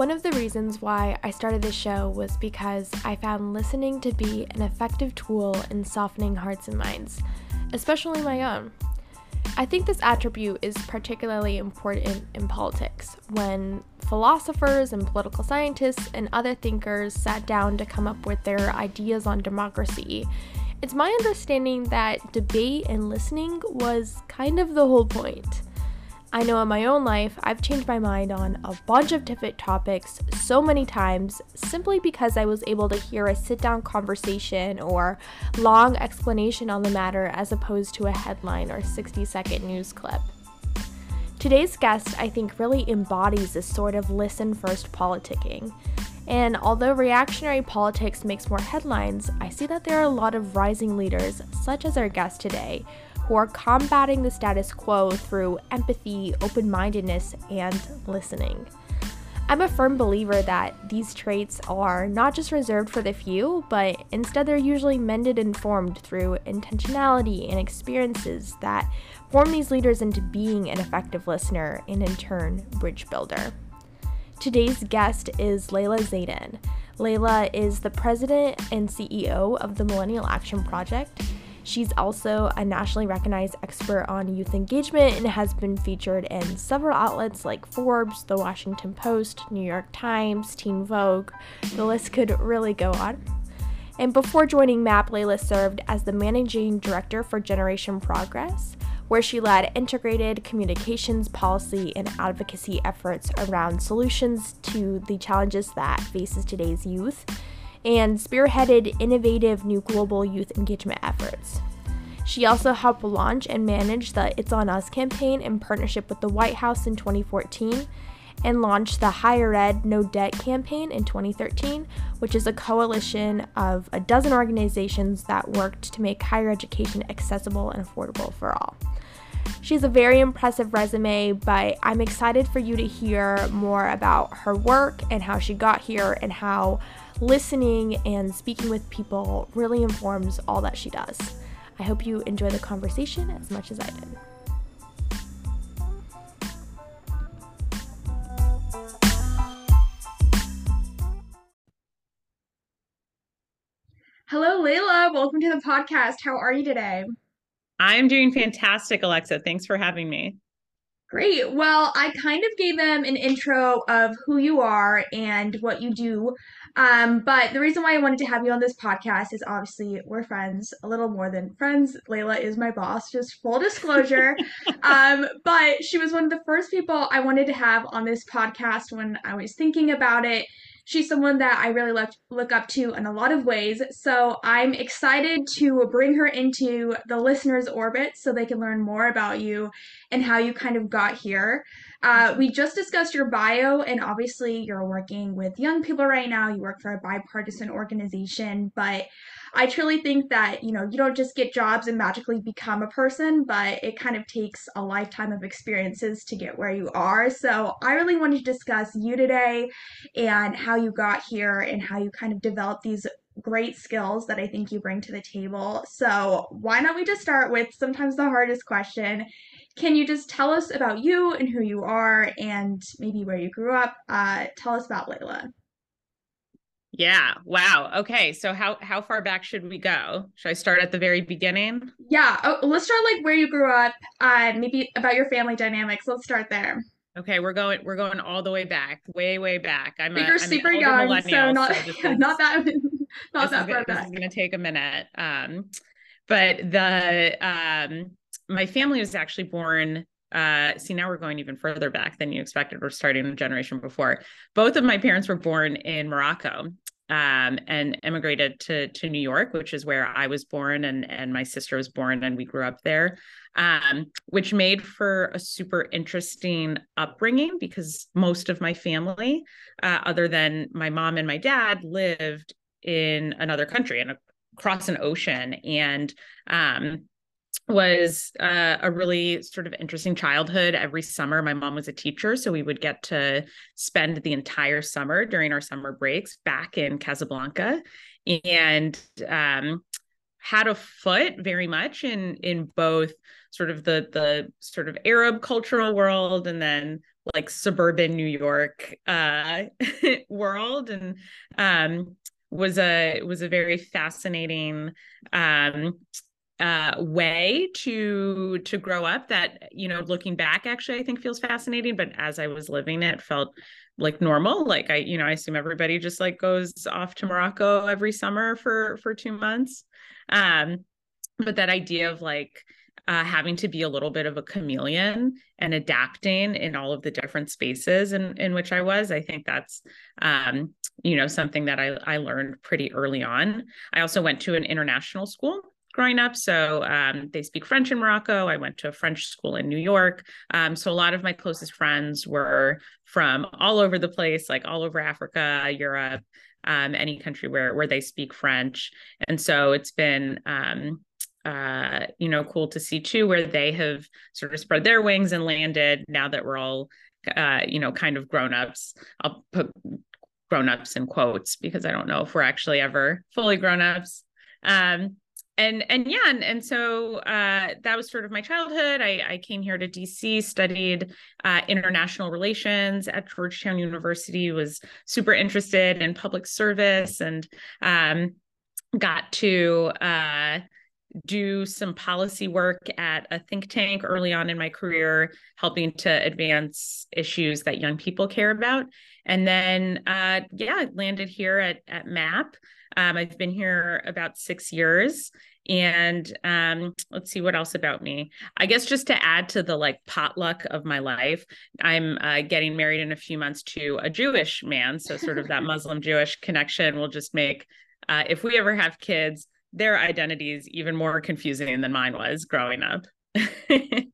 One of the reasons why I started this show was because I found listening to be an effective tool in softening hearts and minds, especially my own. I think this attribute is particularly important in politics when philosophers and political scientists and other thinkers sat down to come up with their ideas on democracy. It's my understanding that debate and listening was kind of the whole point. I know in my own life, I've changed my mind on a bunch of different topics so many times simply because I was able to hear a sit down conversation or long explanation on the matter as opposed to a headline or 60 second news clip. Today's guest, I think, really embodies this sort of listen first politicking. And although reactionary politics makes more headlines, I see that there are a lot of rising leaders, such as our guest today, who are combating the status quo through empathy, open mindedness, and listening. I'm a firm believer that these traits are not just reserved for the few, but instead they're usually mended and formed through intentionality and experiences that form these leaders into being an effective listener and in turn, bridge builder. Today's guest is Layla Zaidane. Layla is the president and CEO of the Millennial Action Project She's also a nationally recognized expert on youth engagement and has been featured in several outlets like Forbes, The Washington Post, New York Times, Teen Vogue. The list could really go on. And before joining MAP, Layla served as the managing director for Generation Progress, where she led integrated communications policy and advocacy efforts around solutions to the challenges that faces today's youth and spearheaded innovative new global youth engagement efforts. She also helped launch and manage the It's On Us campaign in partnership with the White House in 2014 and launched the Higher Ed No Debt campaign in 2013, which is a coalition of a dozen organizations that worked to make higher education accessible and affordable for all. She has a very impressive resume, but I'm excited for you to hear more about her work and how she got here and how listening and speaking with people really informs all that she does. I hope you enjoy the conversation as much as I did. Hello, Layla. Welcome to the podcast. How are you today? I'm doing fantastic, Alexa. Thanks for having me. Great. Well, I kind of gave them an intro of who you are and what you do. Um, but the reason why I wanted to have you on this podcast is obviously we're friends, a little more than friends. Layla is my boss, just full disclosure. um, but she was one of the first people I wanted to have on this podcast when I was thinking about it she's someone that I really look, look up to in a lot of ways. So I'm excited to bring her into the listener's orbit so they can learn more about you and how you kind of got here. Uh, we just discussed your bio, and obviously, you're working with young people right now. You work for a bipartisan organization, but I truly think that, you know, you don't just get jobs and magically become a person, but it kind of takes a lifetime of experiences to get where you are. So I really wanted to discuss you today and how you got here and how you kind of developed these great skills that I think you bring to the table. So why don't we just start with sometimes the hardest question? Can you just tell us about you and who you are and maybe where you grew up? Uh, tell us about Layla. Yeah. Wow. Okay. So how how far back should we go? Should I start at the very beginning? Yeah. Oh, let's start like where you grew up. Uh, maybe about your family dynamics. Let's start there. Okay, we're going we're going all the way back, way way back. I'm a, you're I'm super young, so not so not that not that far back. This is going to take a minute. Um, but the um, my family was actually born uh see now we're going even further back than you expected we're starting a generation before both of my parents were born in morocco um, and immigrated to to New York, which is where I was born and and my sister was born, and we grew up there, um, which made for a super interesting upbringing because most of my family, uh, other than my mom and my dad, lived in another country and across an ocean, and um, was uh, a really sort of interesting childhood. Every summer, my mom was a teacher, so we would get to spend the entire summer during our summer breaks back in Casablanca. And um, had a foot very much in in both sort of the the sort of Arab cultural world and then like suburban New York uh, world, and um, was a was a very fascinating um, uh, way to to grow up. That you know, looking back, actually, I think feels fascinating. But as I was living it, felt like normal. Like I, you know, I assume everybody just like goes off to Morocco every summer for for two months. Um, but that idea of like uh, having to be a little bit of a chameleon and adapting in all of the different spaces in, in which I was. I think that's, um, you know, something that I, I learned pretty early on. I also went to an international school growing up. So um, they speak French in Morocco. I went to a French school in New York. Um, so a lot of my closest friends were from all over the place, like all over Africa, Europe, um, any country where where they speak French. And so it's been um, uh, you know, cool to see too, where they have sort of spread their wings and landed now that we're all, uh, you know, kind of grown ups. I'll put grown ups in quotes because I don't know if we're actually ever fully grown ups. Um, and and yeah, and, and so uh, that was sort of my childhood. I, I came here to DC, studied uh, international relations at Georgetown University, was super interested in public service, and um, got to uh, do some policy work at a think tank early on in my career, helping to advance issues that young people care about. And then, uh, yeah, landed here at, at MAP. Um, I've been here about six years. And um, let's see what else about me. I guess just to add to the like potluck of my life, I'm uh, getting married in a few months to a Jewish man. So, sort of that Muslim Jewish connection will just make, uh, if we ever have kids, their identities even more confusing than mine was growing up.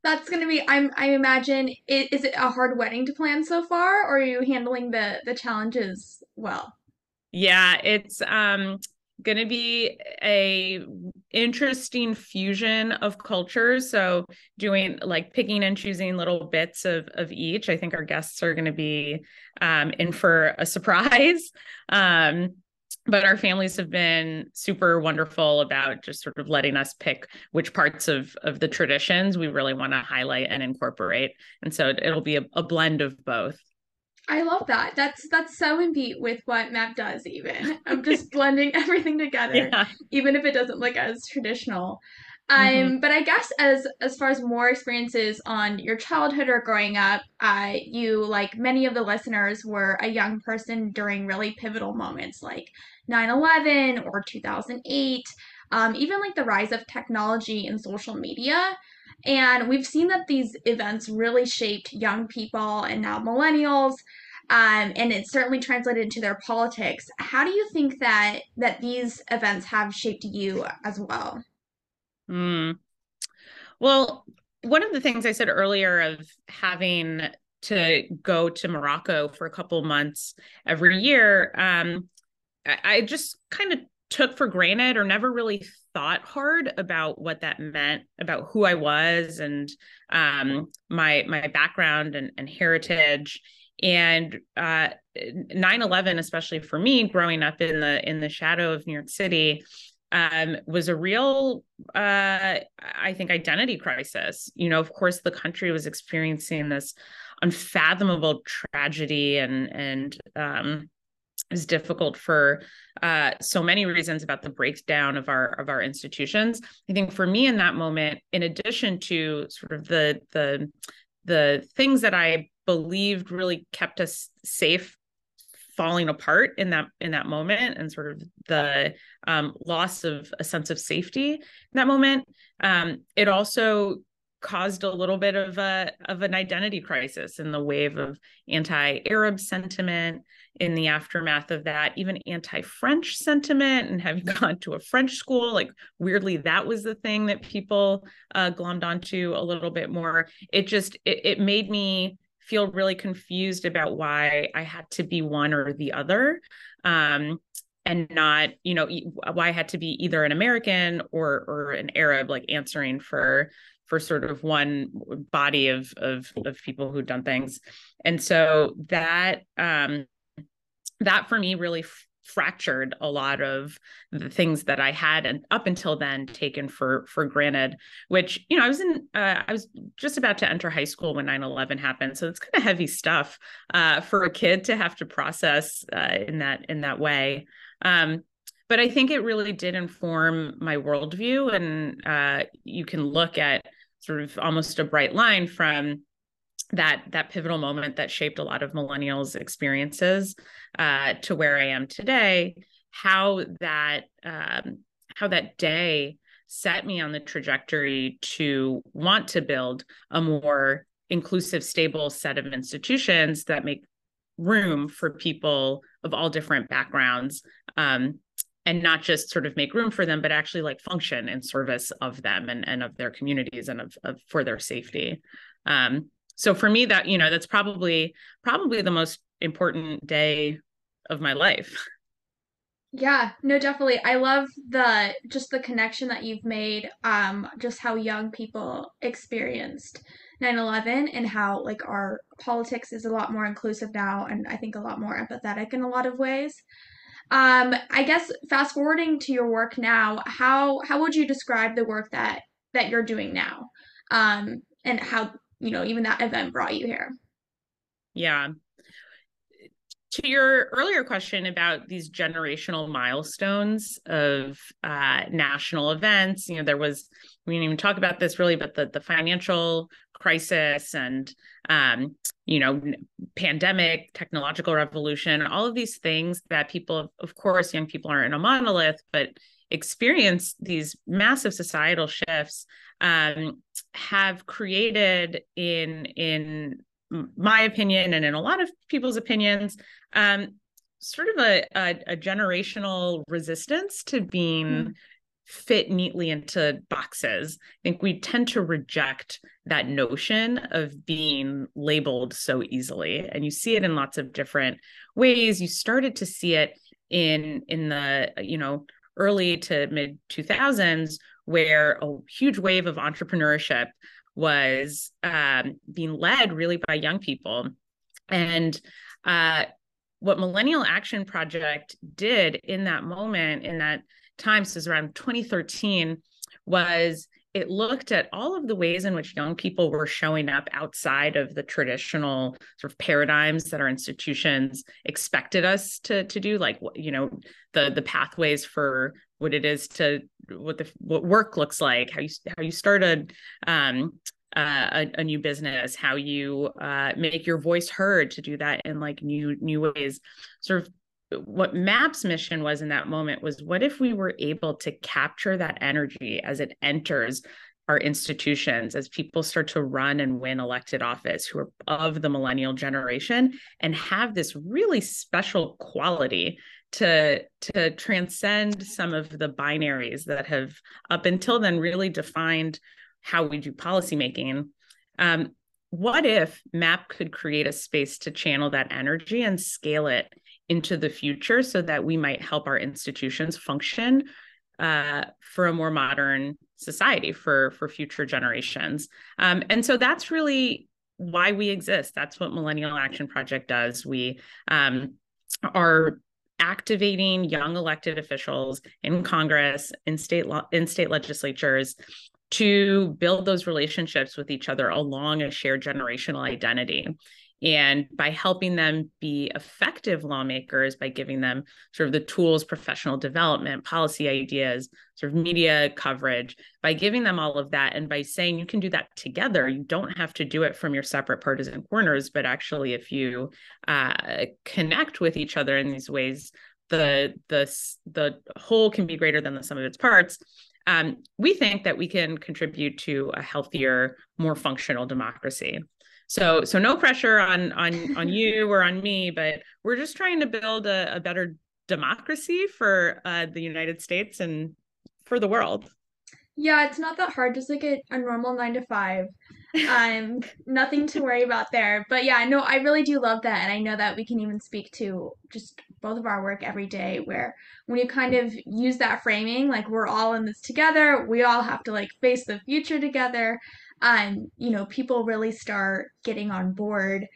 That's gonna be. I'm. I imagine. It, is it a hard wedding to plan so far, or are you handling the the challenges well? Yeah, it's um going to be a interesting fusion of cultures. So doing like picking and choosing little bits of of each i think our guests are going to be um in for a surprise. Um but our families have been super wonderful about just sort of letting us pick which parts of of the traditions we really want to highlight and incorporate. And so it'll be a, a, blend of both i love that that's that's so in beat with what map does even i'm just blending everything together yeah. even if it doesn't look as traditional Mm-hmm. Um, but I guess as as far as more experiences on your childhood or growing up, uh, you like many of the listeners were a young person during really pivotal moments like 9/11 or 2008, um, even like the rise of technology and social media. And we've seen that these events really shaped young people and now millennials. Um, and it certainly translated into their politics. How do you think that that these events have shaped you as well? Mm. Well, one of the things I said earlier of having to go to Morocco for a couple months every year, um, I just kind of took for granted or never really thought hard about what that meant about who I was and um, my my background and, and heritage and uh, 9-11 especially for me growing up in the in the shadow of new york city um, was a real, uh, I think, identity crisis. You know, of course, the country was experiencing this unfathomable tragedy, and and um, is difficult for uh, so many reasons about the breakdown of our of our institutions. I think for me in that moment, in addition to sort of the the the things that I believed really kept us safe falling apart in that in that moment and sort of the um, loss of a sense of safety in that moment um, it also caused a little bit of a of an identity crisis in the wave of anti-arab sentiment in the aftermath of that even anti-french sentiment and having gone to a french school like weirdly that was the thing that people uh, glommed onto a little bit more it just it, it made me feel really confused about why I had to be one or the other. Um, and not, you know, why I had to be either an American or or an Arab, like answering for for sort of one body of of of people who've done things. And so that um that for me really fractured a lot of the things that I had and up until then taken for for granted. Which you know, I was in uh, I was just about to enter high school when 9-11 happened, so it's kind of heavy stuff uh, for a kid to have to process uh, in that in that way. Um, but I think it really did inform my worldview, and uh, you can look at sort of almost a bright line from that that pivotal moment that shaped a lot of millennials experiences uh, to where i am today how that um, how that day set me on the trajectory to want to build a more inclusive stable set of institutions that make room for people of all different backgrounds um, and not just sort of make room for them but actually like function in service of them and, and of their communities and of, of for their safety. Um, so for me that you know that's probably probably the most important day of my life. Yeah no definitely. I love the just the connection that you've made um just how young people experienced 9-11 and how like our politics is a lot more inclusive now and i think a lot more empathetic in a lot of ways um i guess fast forwarding to your work now how how would you describe the work that that you're doing now um and how you know, even that event brought you here. Yeah. To your earlier question about these generational milestones of uh, national events, you know, there was, we didn't even talk about this really, but the, the financial crisis and, um, you know, pandemic, technological revolution, all of these things that people, of course, young people aren't in a monolith, but experience these massive societal shifts um, have created in in my opinion and in a lot of people's opinions um, sort of a, a, a, generational resistance to being mm. Fit neatly into boxes i think we tend to reject that notion of being labeled so easily and you see it in lots of different ways you started to see it in in the you know early to mid 2000s where a huge wave of entrepreneurship was um, being led really by young people. And uh, what Millennial Action Project did in that moment, in that time, so it was around 2013, was it looked at all of the ways in which young people were showing up outside of the traditional sort of paradigms that our institutions expected us to to do like you know the the pathways for what it is to what the what work looks like how you how you start a um uh, a, a, new business how you uh, make your voice heard to do that in like new new ways. Sort of what maps mission was in that moment was what if we were able to capture that energy as it enters our institutions as people start to run and win elected office who are of the millennial generation and have this really special quality to to transcend some of the binaries that have up until then really defined how we do policymaking? Um, what if map could create a space to channel that energy and scale it into the future so that we might help our institutions function uh, for a more modern society for for future generations. Um, and so that's really why we exist. That's what millennial action project does. We um, are activating young elected officials in congress in state lo- in state legislatures to build those relationships with each other along a shared generational identity and by helping them be effective lawmakers by giving them sort of the tools professional development policy ideas sort of media coverage by giving them all of that and by saying you can do that together. You don't have to do it from your separate partisan corners but actually if you uh, connect with each other in these ways the the the whole can be greater than the sum of its parts um, we think that we can contribute to a healthier more functional democracy so so no pressure on on on you or on me but we're just trying to build a, a better democracy for uh, the united states and for the world. Yeah it's not that hard just like a, a normal nine to five um nothing to worry about there but yeah no i really do love that and i know that we can even speak to just both of our work every day where when you kind of use that framing like we're all in this together we all have to like face the future together um, you know, people really start getting on board.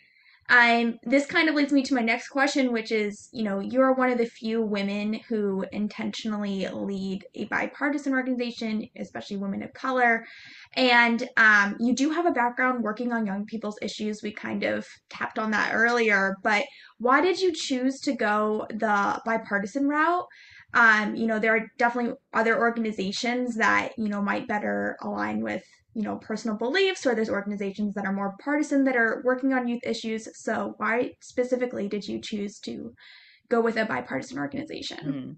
Um, this kind of leads me to my next question, which is, you know, you're one of the few women who intentionally lead a bipartisan organization, especially women of color. And um, you do have a background working on young people's issues. We kind of tapped on that earlier, but why did you choose to go the bipartisan route? Um, you know, there are definitely other organizations that, you know, might better align with you know personal beliefs or there's organizations that are more partisan that are working on youth issues. So why specifically did you choose to go with a bipartisan organization? Mm.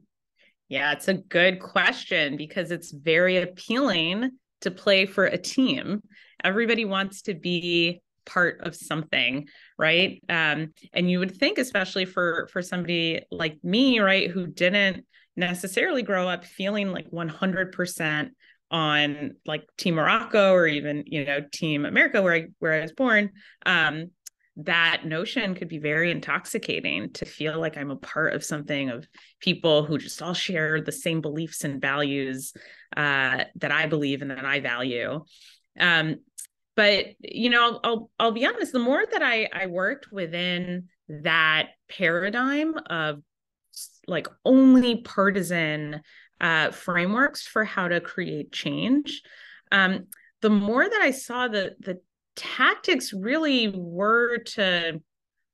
yeah it's a good question because it's very appealing to play for a team. Everybody wants to be part of something right? Um, and you would think especially for for somebody like me right who didn't necessarily grow up feeling like 100% on like Team Morocco or even you know Team America where I where I was born, um, that notion could be very intoxicating to feel like I'm a part of something of people who just all share the same beliefs and values uh, that I believe and that I value. Um, but you know, I'll, I'll I'll be honest. The more that I I worked within that paradigm of like only partisan uh, frameworks for how to create change, um, the more that I saw the the tactics really were to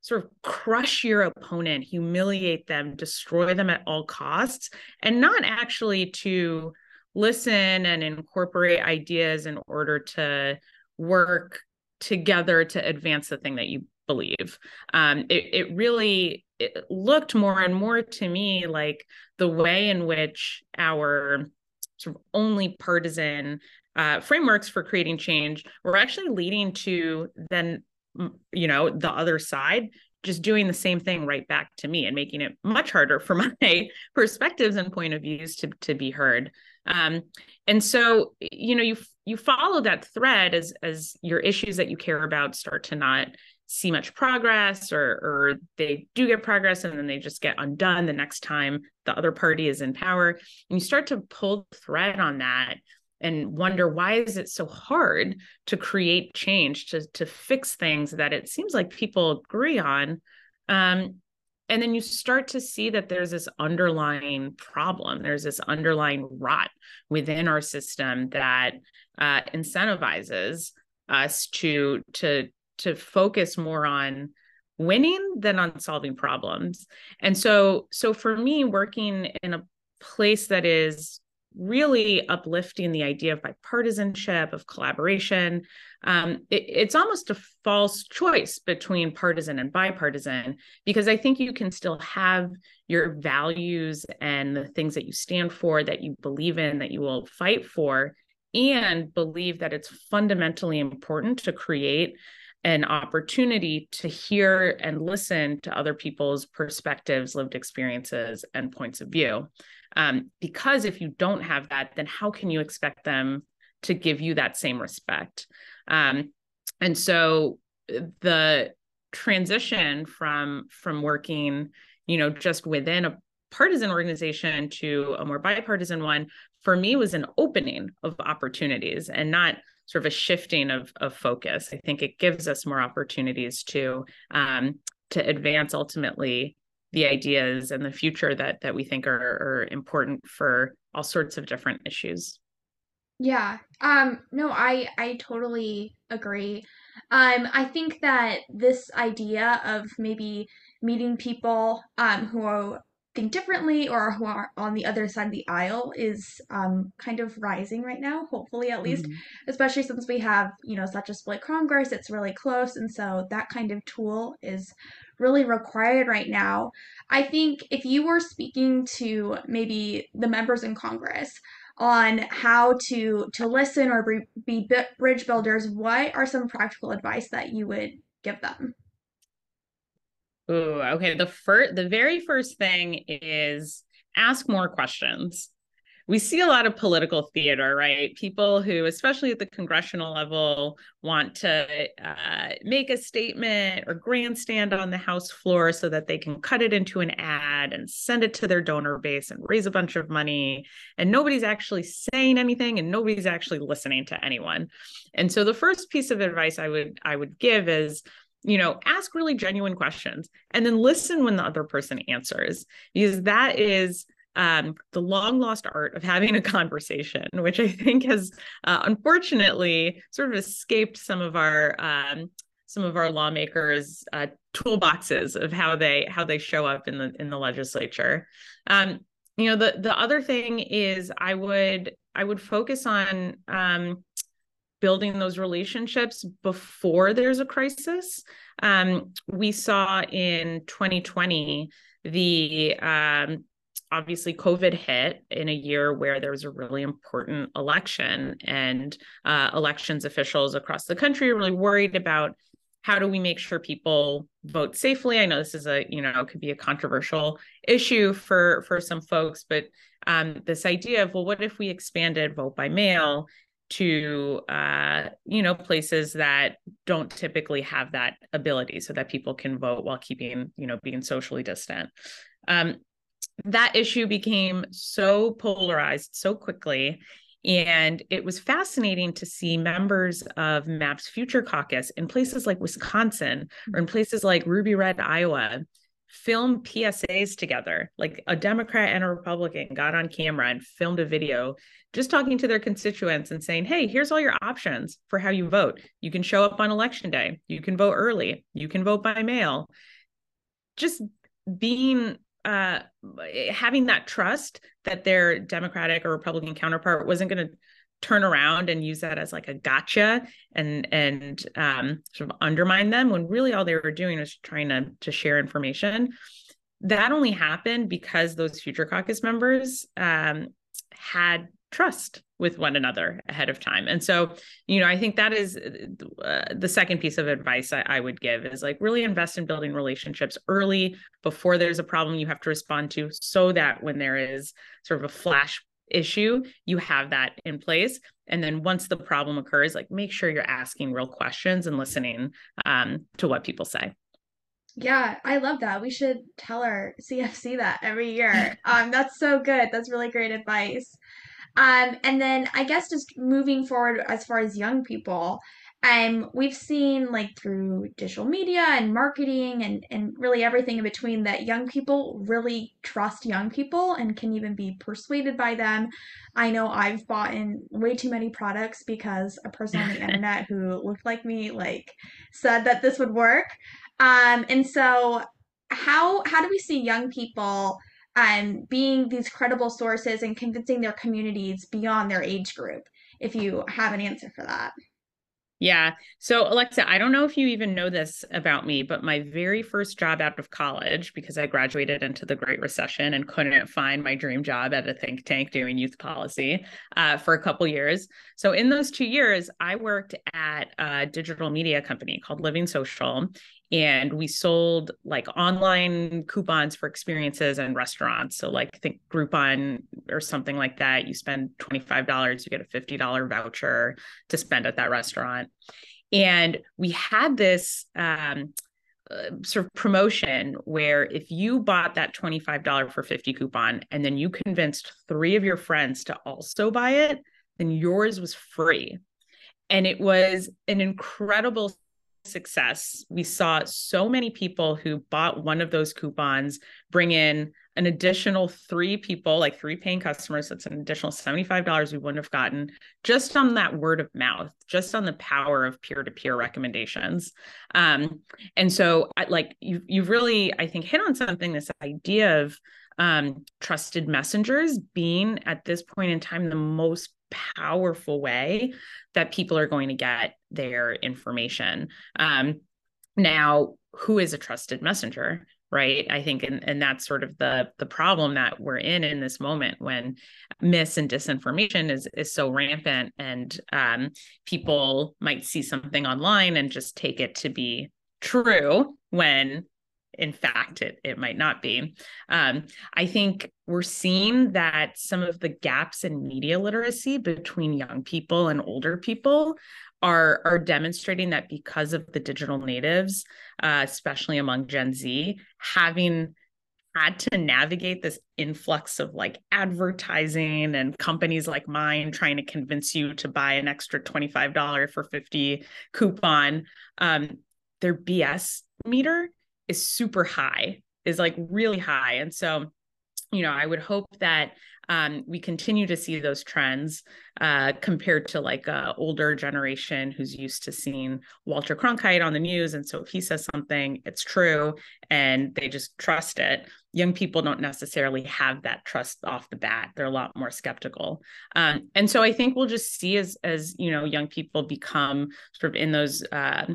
sort of crush your opponent, humiliate them, destroy them at all costs, and not actually to listen and incorporate ideas in order to work together to advance the thing that you believe. Um, it, it really it looked more and more to me like the way in which our sort of only partisan uh, frameworks for creating change were actually leading to then you know the other side just doing the same thing right back to me and making it much harder for my perspectives and point of views to to be heard. Um, and so you know you you follow that thread as as your issues that you care about start to not see much progress or or they do get progress and then they just get undone the next time the other party is in power. And you start to pull the thread on that and wonder why is it so hard to create change to to fix things that it seems like people agree on? Um, and then you start to see that there's this underlying problem there's this underlying rot within our system that uh, incentivizes us to to to focus more on winning than on solving problems. And so so for me working in a place that is really uplifting the idea of bipartisanship of collaboration um, it, it's almost a false choice between partisan and bipartisan because i think you can still have your values and the things that you stand for that you believe in that you will fight for and believe that it's fundamentally important to create an opportunity to hear and listen to other people's perspectives, lived experiences, and points of view. Um, because if you don't have that, then how can you expect them to give you that same respect? Um, and so the transition from from working, you know, just within a partisan organization to a more bipartisan one for me was an opening of opportunities and not sort of a shifting of, of focus. I think it gives us more opportunities to um, to advance ultimately the ideas and the future that that we think are, are important for all sorts of different issues. Yeah. Um no, I I totally agree. Um I think that this idea of maybe meeting people um who think differently or who are on the other side of the aisle is um, kind of rising right now, hopefully at least, mm-hmm. especially since we have, you know, such a split Congress, it's really close. And so that kind of tool is really required right now. I think if you were speaking to maybe the members in Congress, on how to to listen or be, be bridge builders what are some practical advice that you would give them Ooh, okay. The first, the very first thing is ask more questions. We see a lot of political theater, right? People who, especially at the congressional level, want to uh, make a statement or grandstand on the House floor so that they can cut it into an ad and send it to their donor base and raise a bunch of money. And nobody's actually saying anything, and nobody's actually listening to anyone. And so, the first piece of advice I would I would give is you know ask really genuine questions and then listen when the other person answers because that is um, the long lost art of having a conversation, which I think has uh, unfortunately sort of escaped some of our um, some of our lawmakers' uh, toolboxes of how they how they show up in the in the legislature. Um, you know, the the other thing is I would I would focus on um, building those relationships before there's a crisis. Um, we saw in 2020 the um, obviously COVID hit in a year where there was a really important election, and uh, elections officials across the country are really worried about how do we make sure people vote safely. I know this is a you know could be a controversial issue for for some folks, but um, this idea of well, what if we expanded vote by mail to uh, you know places that don't typically have that ability so that people can vote while keeping you know being socially distant um, that issue became so polarized so quickly. And it was fascinating to see members of MAP's Future Caucus in places like Wisconsin or in places like Ruby Red, Iowa, film PSAs together. Like a Democrat and a Republican got on camera and filmed a video just talking to their constituents and saying, hey, here's all your options for how you vote. You can show up on election day, you can vote early, you can vote by mail. Just being uh, having that trust that their Democratic or Republican counterpart wasn't going to turn around and use that as like a gotcha and and um, sort of undermine them when really all they were doing was trying to to share information. That only happened because those future caucus members um, had trust with one another ahead of time. And so, you know, I think that is uh, the second piece of advice I, I, would give is like really invest in building relationships early before there's a problem you have to respond to so that when there is sort of a flash issue, you have that in place. And then once the problem occurs, like make sure you're asking real questions and listening um, to what people say. Yeah, I love that. We should tell our CFC that every year. um, that's so good. That's really great advice. Um, and then I guess just moving forward as far as young people, um, we've seen like through digital media and marketing and, and really everything in between that young people really trust young people and can even be persuaded by them. I know I've bought in way too many products because a person on the internet who looked like me like said that this would work. Um, and so how how do we see young people um, being these credible sources and convincing their communities beyond their age group if you have an answer for that yeah. So, Alexa, I don't know if you even know this about me, but my very first job out of college, because I graduated into the Great Recession and couldn't find my dream job at a think tank doing youth policy uh, for a couple years. So, in those two years, I worked at a digital media company called Living Social, and we sold like online coupons for experiences and restaurants. So like think Groupon or something like that, you spend $25, you get a $50 voucher to spend at that restaurant. And we had this um, uh, sort of promotion where if you bought that $25 for 50 coupon and then you convinced three of your friends to also buy it, then yours was free. And it was an incredible success. We saw so many people who bought one of those coupons bring in an additional three people, like three paying customers. That's an additional $75 we wouldn't have gotten just on that word of mouth, just on the power of peer to peer recommendations. Um, and so, I, like, you, you've really, I think, hit on something this idea of um, trusted messengers being at this point in time the most powerful way that people are going to get their information. Um, now, who is a trusted messenger? right i think and, and that's sort of the the problem that we're in in this moment when mis and disinformation is is so rampant and um, people might see something online and just take it to be true when in fact it, it might not be. Um, i think we're seeing that some of the gaps in media literacy between young people and older people are are demonstrating that because of the digital natives uh, especially among gen z having had to navigate this influx of like advertising and companies like mine trying to convince you to buy an extra $25 for 50 coupon um, their BS meter is super high, is like really high. And so, you know, I would hope that um, we continue to see those trends uh, compared to like a older generation who's used to seeing Walter Cronkite on the news, and so if he says something, it's true, and they just trust it. Young people don't necessarily have that trust off the bat; they're a lot more skeptical, um, and so I think we'll just see as as you know young people become sort of in those. Uh,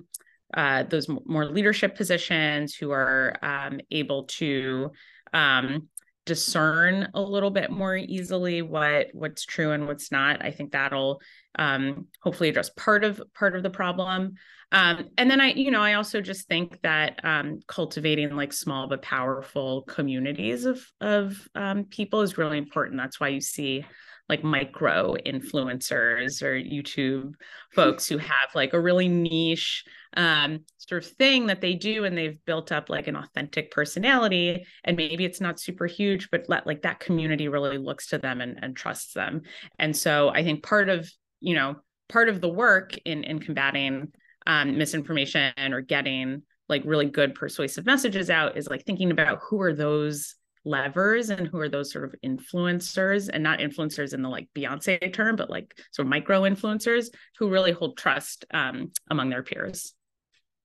uh, those more leadership positions who are um, able to um, discern a little bit more easily what what's true and what's not. I think that'll um, hopefully address part of part of the problem. Um, and then i you know i also just think that um, cultivating like small but powerful communities of of um, people is really important. That's why you see like micro influencers or YouTube folks who have like a really niche um, sort of thing that they do and they've built up like an authentic personality and maybe it's not super huge but let like that community really looks to them and, and trusts them. And so i think part of you know part of the work in in combating um, misinformation or getting like really good persuasive messages out is like thinking about who are those levers and who are those sort of influencers and not influencers in the like Beyonce term, but like sort of micro influencers who really hold trust um, among their peers.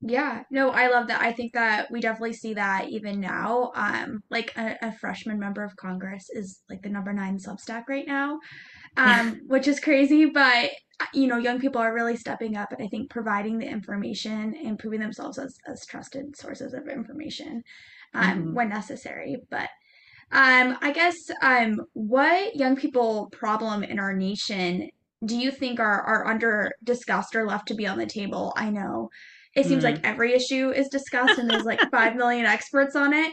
Yeah, no, I love that. I think that we definitely see that even now. Um, like a, a freshman member of Congress is like the number nine Substack right now, um, which is crazy. But you know, young people are really stepping up, and I think providing the information and proving themselves as as trusted sources of information um, mm-hmm. when necessary. But um, I guess um, what young people problem in our nation do you think are are under discussed or left to be on the table? I know it seems mm. like every issue is discussed and there's like five million experts on it.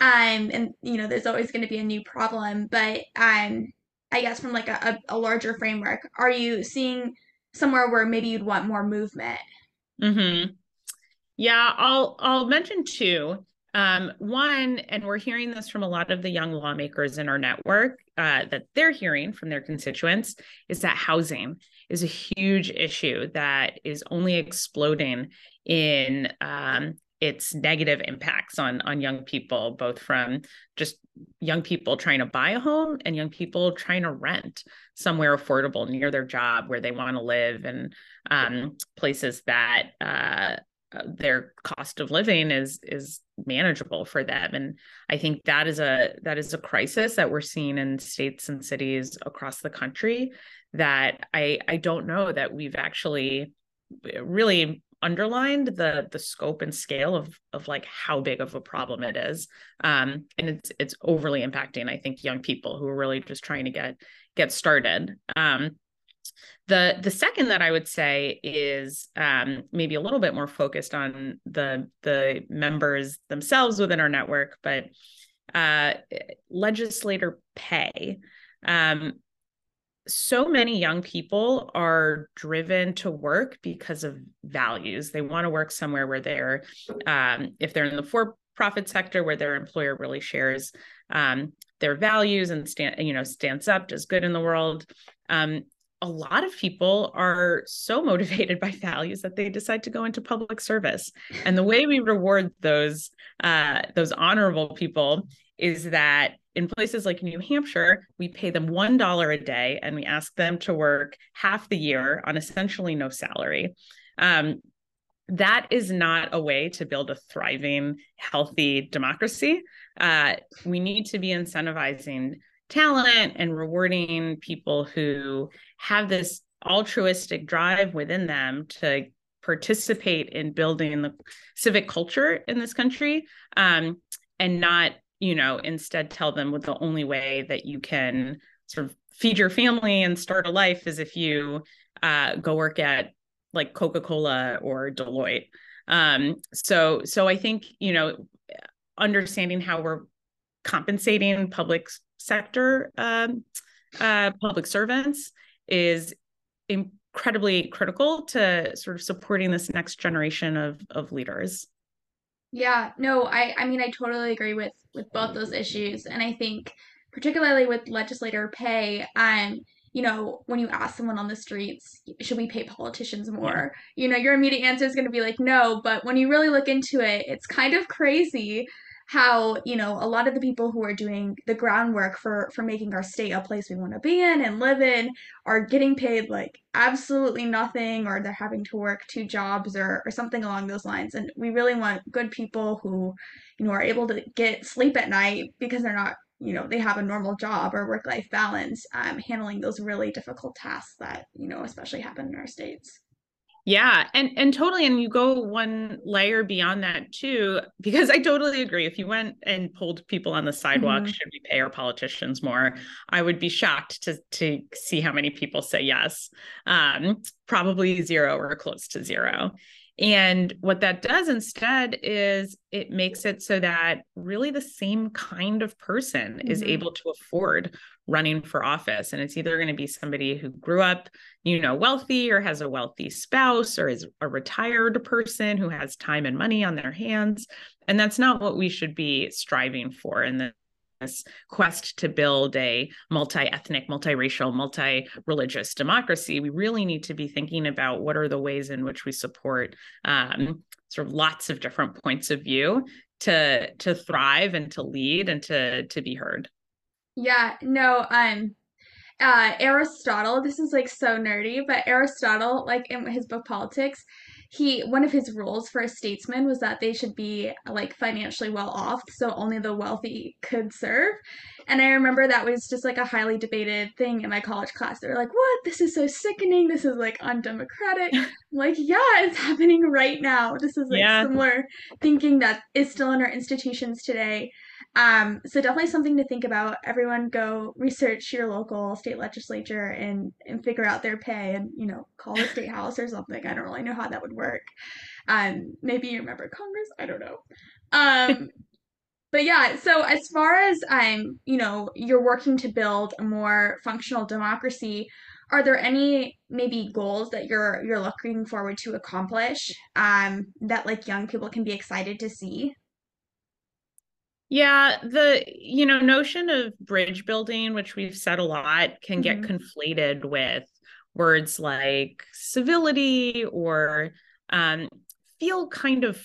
Um, and you know, there's always going to be a new problem. But um, I guess from like a, a, larger framework, are you seeing somewhere where maybe you'd want more movement? Hmm. Yeah, I'll I'll mention two. Um, one, and we're hearing this from a lot of the young lawmakers in our network uh, that they're hearing from their constituents, is that housing is a huge issue that is only exploding in um, its negative impacts on on young people, both from just young people trying to buy a home and young people trying to rent somewhere affordable near their job where they want to live and um, places that uh, their cost of living is is manageable for them. And i think that is a that is a crisis that we're seeing in states and cities across the country that i i don't know that we've actually really underlined the the scope and scale of of like how big of a problem it is. Um and it's it's overly impacting i think young people who are really just trying to get get started. Um the the second that I would say is um, maybe a little bit more focused on the the members themselves within our network, but uh, legislator pay. Um, so many young people are driven to work because of values. They want to work somewhere where they're, um, if they're in the for-profit sector, where their employer really shares um, their values and stand, you know, stands up, does good in the world. Um, a lot of people are so motivated by values that they decide to go into public service. And the way we reward those uh, those honorable people is that in places like new hampshire we pay them one dollar a day and we ask them to work half the year on essentially no salary. Um, that is not a way to build a thriving healthy democracy. Uh, we need to be incentivizing talent and rewarding people who have this altruistic drive within them to participate in building the civic culture in this country um, and not you know instead tell them with the only way that you can sort of feed your family and start a life is if you uh, go work at like coca-cola or deloitte. Um, so so i think you know understanding how we're compensating public sector um, uh, public servants is incredibly critical to sort of supporting this next generation of of leaders. Yeah, no, I I mean I totally agree with with both those issues, and I think particularly with legislator pay, um, you know, when you ask someone on the streets, should we pay politicians more? Yeah. You know, your immediate answer is going to be like, no. But when you really look into it, it's kind of crazy how you know a lot of the people who are doing the groundwork for for making our state a place we want to be in and live in are getting paid like absolutely nothing or they're having to work two jobs or or something along those lines. And we really want good people who you know are able to get sleep at night because they're not you know they have a normal job or work life balance um, handling those really difficult tasks that you know especially happen in our states yeah, and and totally and you go one layer beyond that too because I totally agree if you went and pulled people on the sidewalk mm-hmm. should we pay our politicians more I would be shocked to to see how many people say yes. Um probably zero or close to zero. And what that does instead is it makes it so that really the same kind of person mm-hmm. is able to afford running for office. And it's either going to be somebody who grew up, you know, wealthy or has a wealthy spouse or is a retired person who has time and money on their hands. And that's not what we should be striving for in the this quest to build a multi-ethnic, multiracial, multi-religious democracy, we really need to be thinking about what are the ways in which we support um, sort of lots of different points of view to to thrive and to lead and to to be heard. Yeah, no, um uh Aristotle, this is like so nerdy, but Aristotle, like in his book Politics, he one of his rules for a statesman was that they should be like financially well off so only the wealthy could serve. And i remember that was just like a highly debated thing in my college class. They were like what? This is so sickening. This is like undemocratic. I'm like yeah it's happening right now. This is like yeah. similar thinking that is still in our institutions today um, so definitely something to think about. Everyone go research your local state legislature and and figure out their pay and you know call the state house or something. I don't really know how that would work. Um, maybe you remember Congress. I don't know. Um, but yeah. So as far as um, you know, you're working to build a more functional democracy. Are there any maybe goals that you're you're looking forward to accomplish um, that like young people can be excited to see? Yeah, the you know notion of bridge building, which we've said a lot, can mm-hmm. get conflated with words like civility or um, feel kind of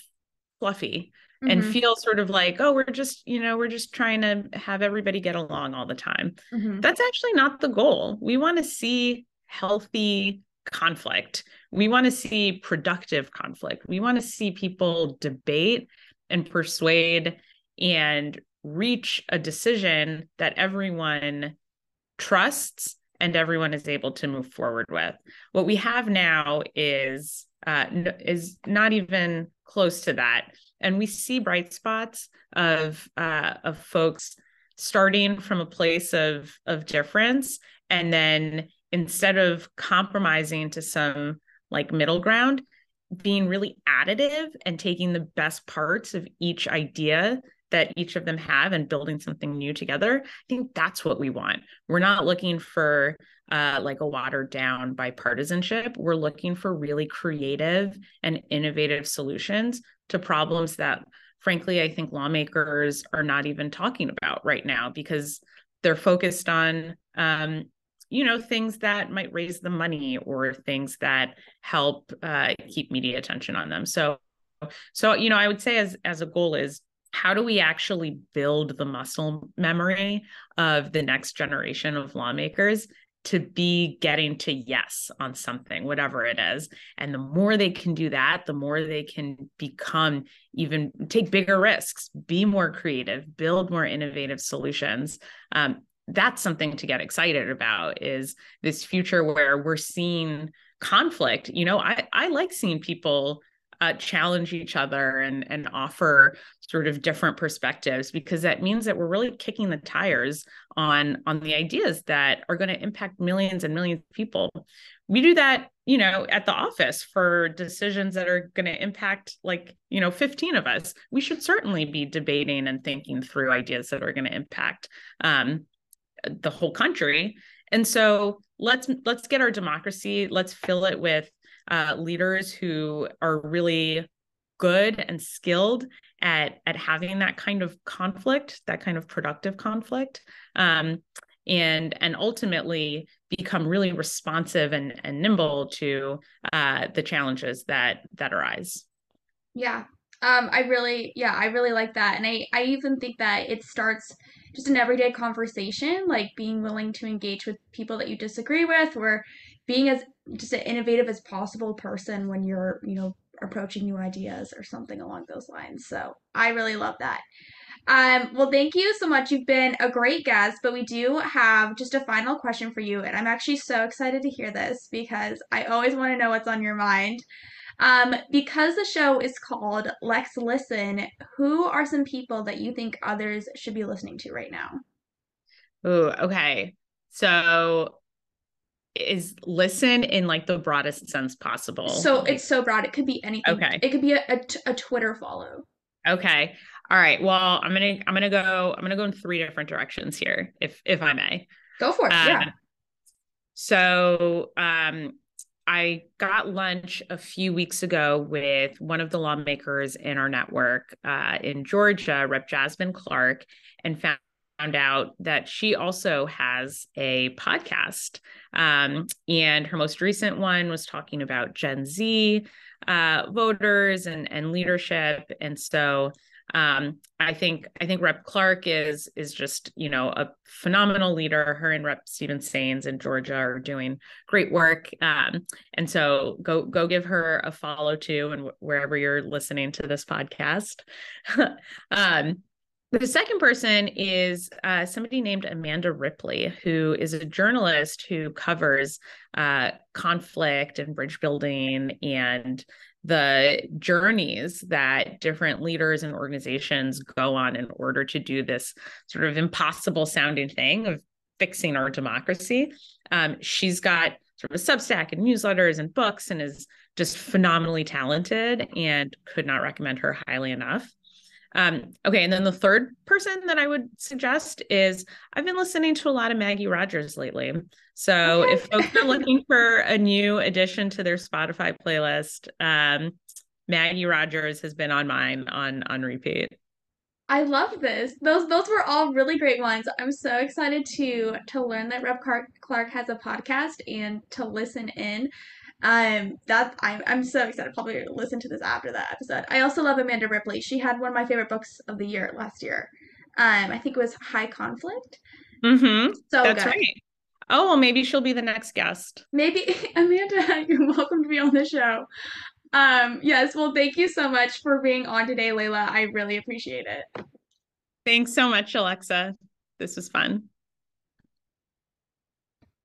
fluffy mm-hmm. and feel sort of like oh we're just you know we're just trying to have everybody get along all the time mm-hmm. that's actually not the goal we want to see healthy conflict we want to see productive conflict we want to see people debate and persuade and reach a decision that everyone trusts and everyone is able to move forward with. What we have now is uh, is not even close to that, and we see bright spots of uh, of folks starting from a place of of difference, and then instead of compromising to some like middle ground, being really additive and taking the best parts of each idea that each of them have and building something new together i think that's what we want. We're not looking for uh, like a watered down bipartisanship. We're looking for really creative and innovative solutions to problems that frankly i think lawmakers are not even talking about right now because they're focused on um, you know things that might raise the money or things that help uh, keep media attention on them. So so you know i would say as as a goal is how do we actually build the muscle memory of the next generation of lawmakers to be getting to yes on something, whatever it is. And the more they can do that, the more they can become even take bigger risks, be more creative, build more innovative solutions. Um, that's something to get excited about is this future where we're seeing conflict. You know, I, I like seeing people uh, challenge each other and and offer sort of different perspectives because that means that we're really kicking the tires on on the ideas that are going to impact millions and millions of people. We do that you know at the office for decisions that are going to impact like you know 15 of us. We should certainly be debating and thinking through ideas that are going to impact um, the whole country. And so let's let's get our democracy let's fill it with uh, leaders who are really good and skilled at at having that kind of conflict that kind of productive conflict um, and and ultimately become really responsive and, and nimble to uh, the challenges that that arise. Yeah, um, I really, yeah, I really like that, and I, I even think that it starts just an everyday conversation, like being willing to engage with people that you disagree with, or being as just an innovative as possible person when you're, you know, approaching new ideas or something along those lines. So I really love that. Um, well, thank you so much. You've been a great guest, but we do have just a final question for you. And I'm actually so excited to hear this because I always want to know what's on your mind. Um, because the show is called Lex Listen, who are some people that you think others should be listening to right now? Oh, okay. So is listen in like the broadest sense possible. So it's so broad. It could be anything. Okay. It could be a, a, a Twitter follow. Okay. All right. Well, I'm gonna I'm gonna go I'm gonna go in three different directions here, if if I may. Go for it. Um, yeah. So um I got lunch a few weeks ago with one of the lawmakers in our network uh, in Georgia, Rep. Jasmine Clark, and found found out that she also has a podcast. Um, and her most recent one was talking about Gen Z uh, voters and, and leadership. And so um, I think I think Rep Clark is is just you know a phenomenal leader. Her and Rep Steven Sainz in Georgia are doing great work, um, and so go go give her a follow too, and wherever you're listening to this podcast. um, the second person is uh, somebody named Amanda Ripley, who is a journalist who covers uh, conflict and bridge building and the journeys that different leaders and organizations go on in order to do this sort of impossible sounding thing of fixing our democracy. Um, she's got sort of a Substack and newsletters and books and is just phenomenally talented and could not recommend her highly enough. Um, okay, and then the third person that I would suggest is I've been listening to a lot of Maggie Rogers lately. So okay. if folks are looking for a new addition to their Spotify playlist, um, Maggie Rogers has been on mine on on repeat. I love this. Those those were all really great ones. I'm so excited to to learn that Rep Clark has a podcast and to listen in. Um, that I'm I'm so excited. Probably listen to this after that episode. I also love Amanda Ripley. She had one of my favorite books of the year last year. Um, I think it was High Conflict. Mm-hmm. So that's good. right. Oh well, maybe she'll be the next guest. Maybe Amanda, you're welcome to be on the show. Um, yes, well, thank you so much for being on today, Layla. I really appreciate it. Thanks so much, Alexa. This was fun.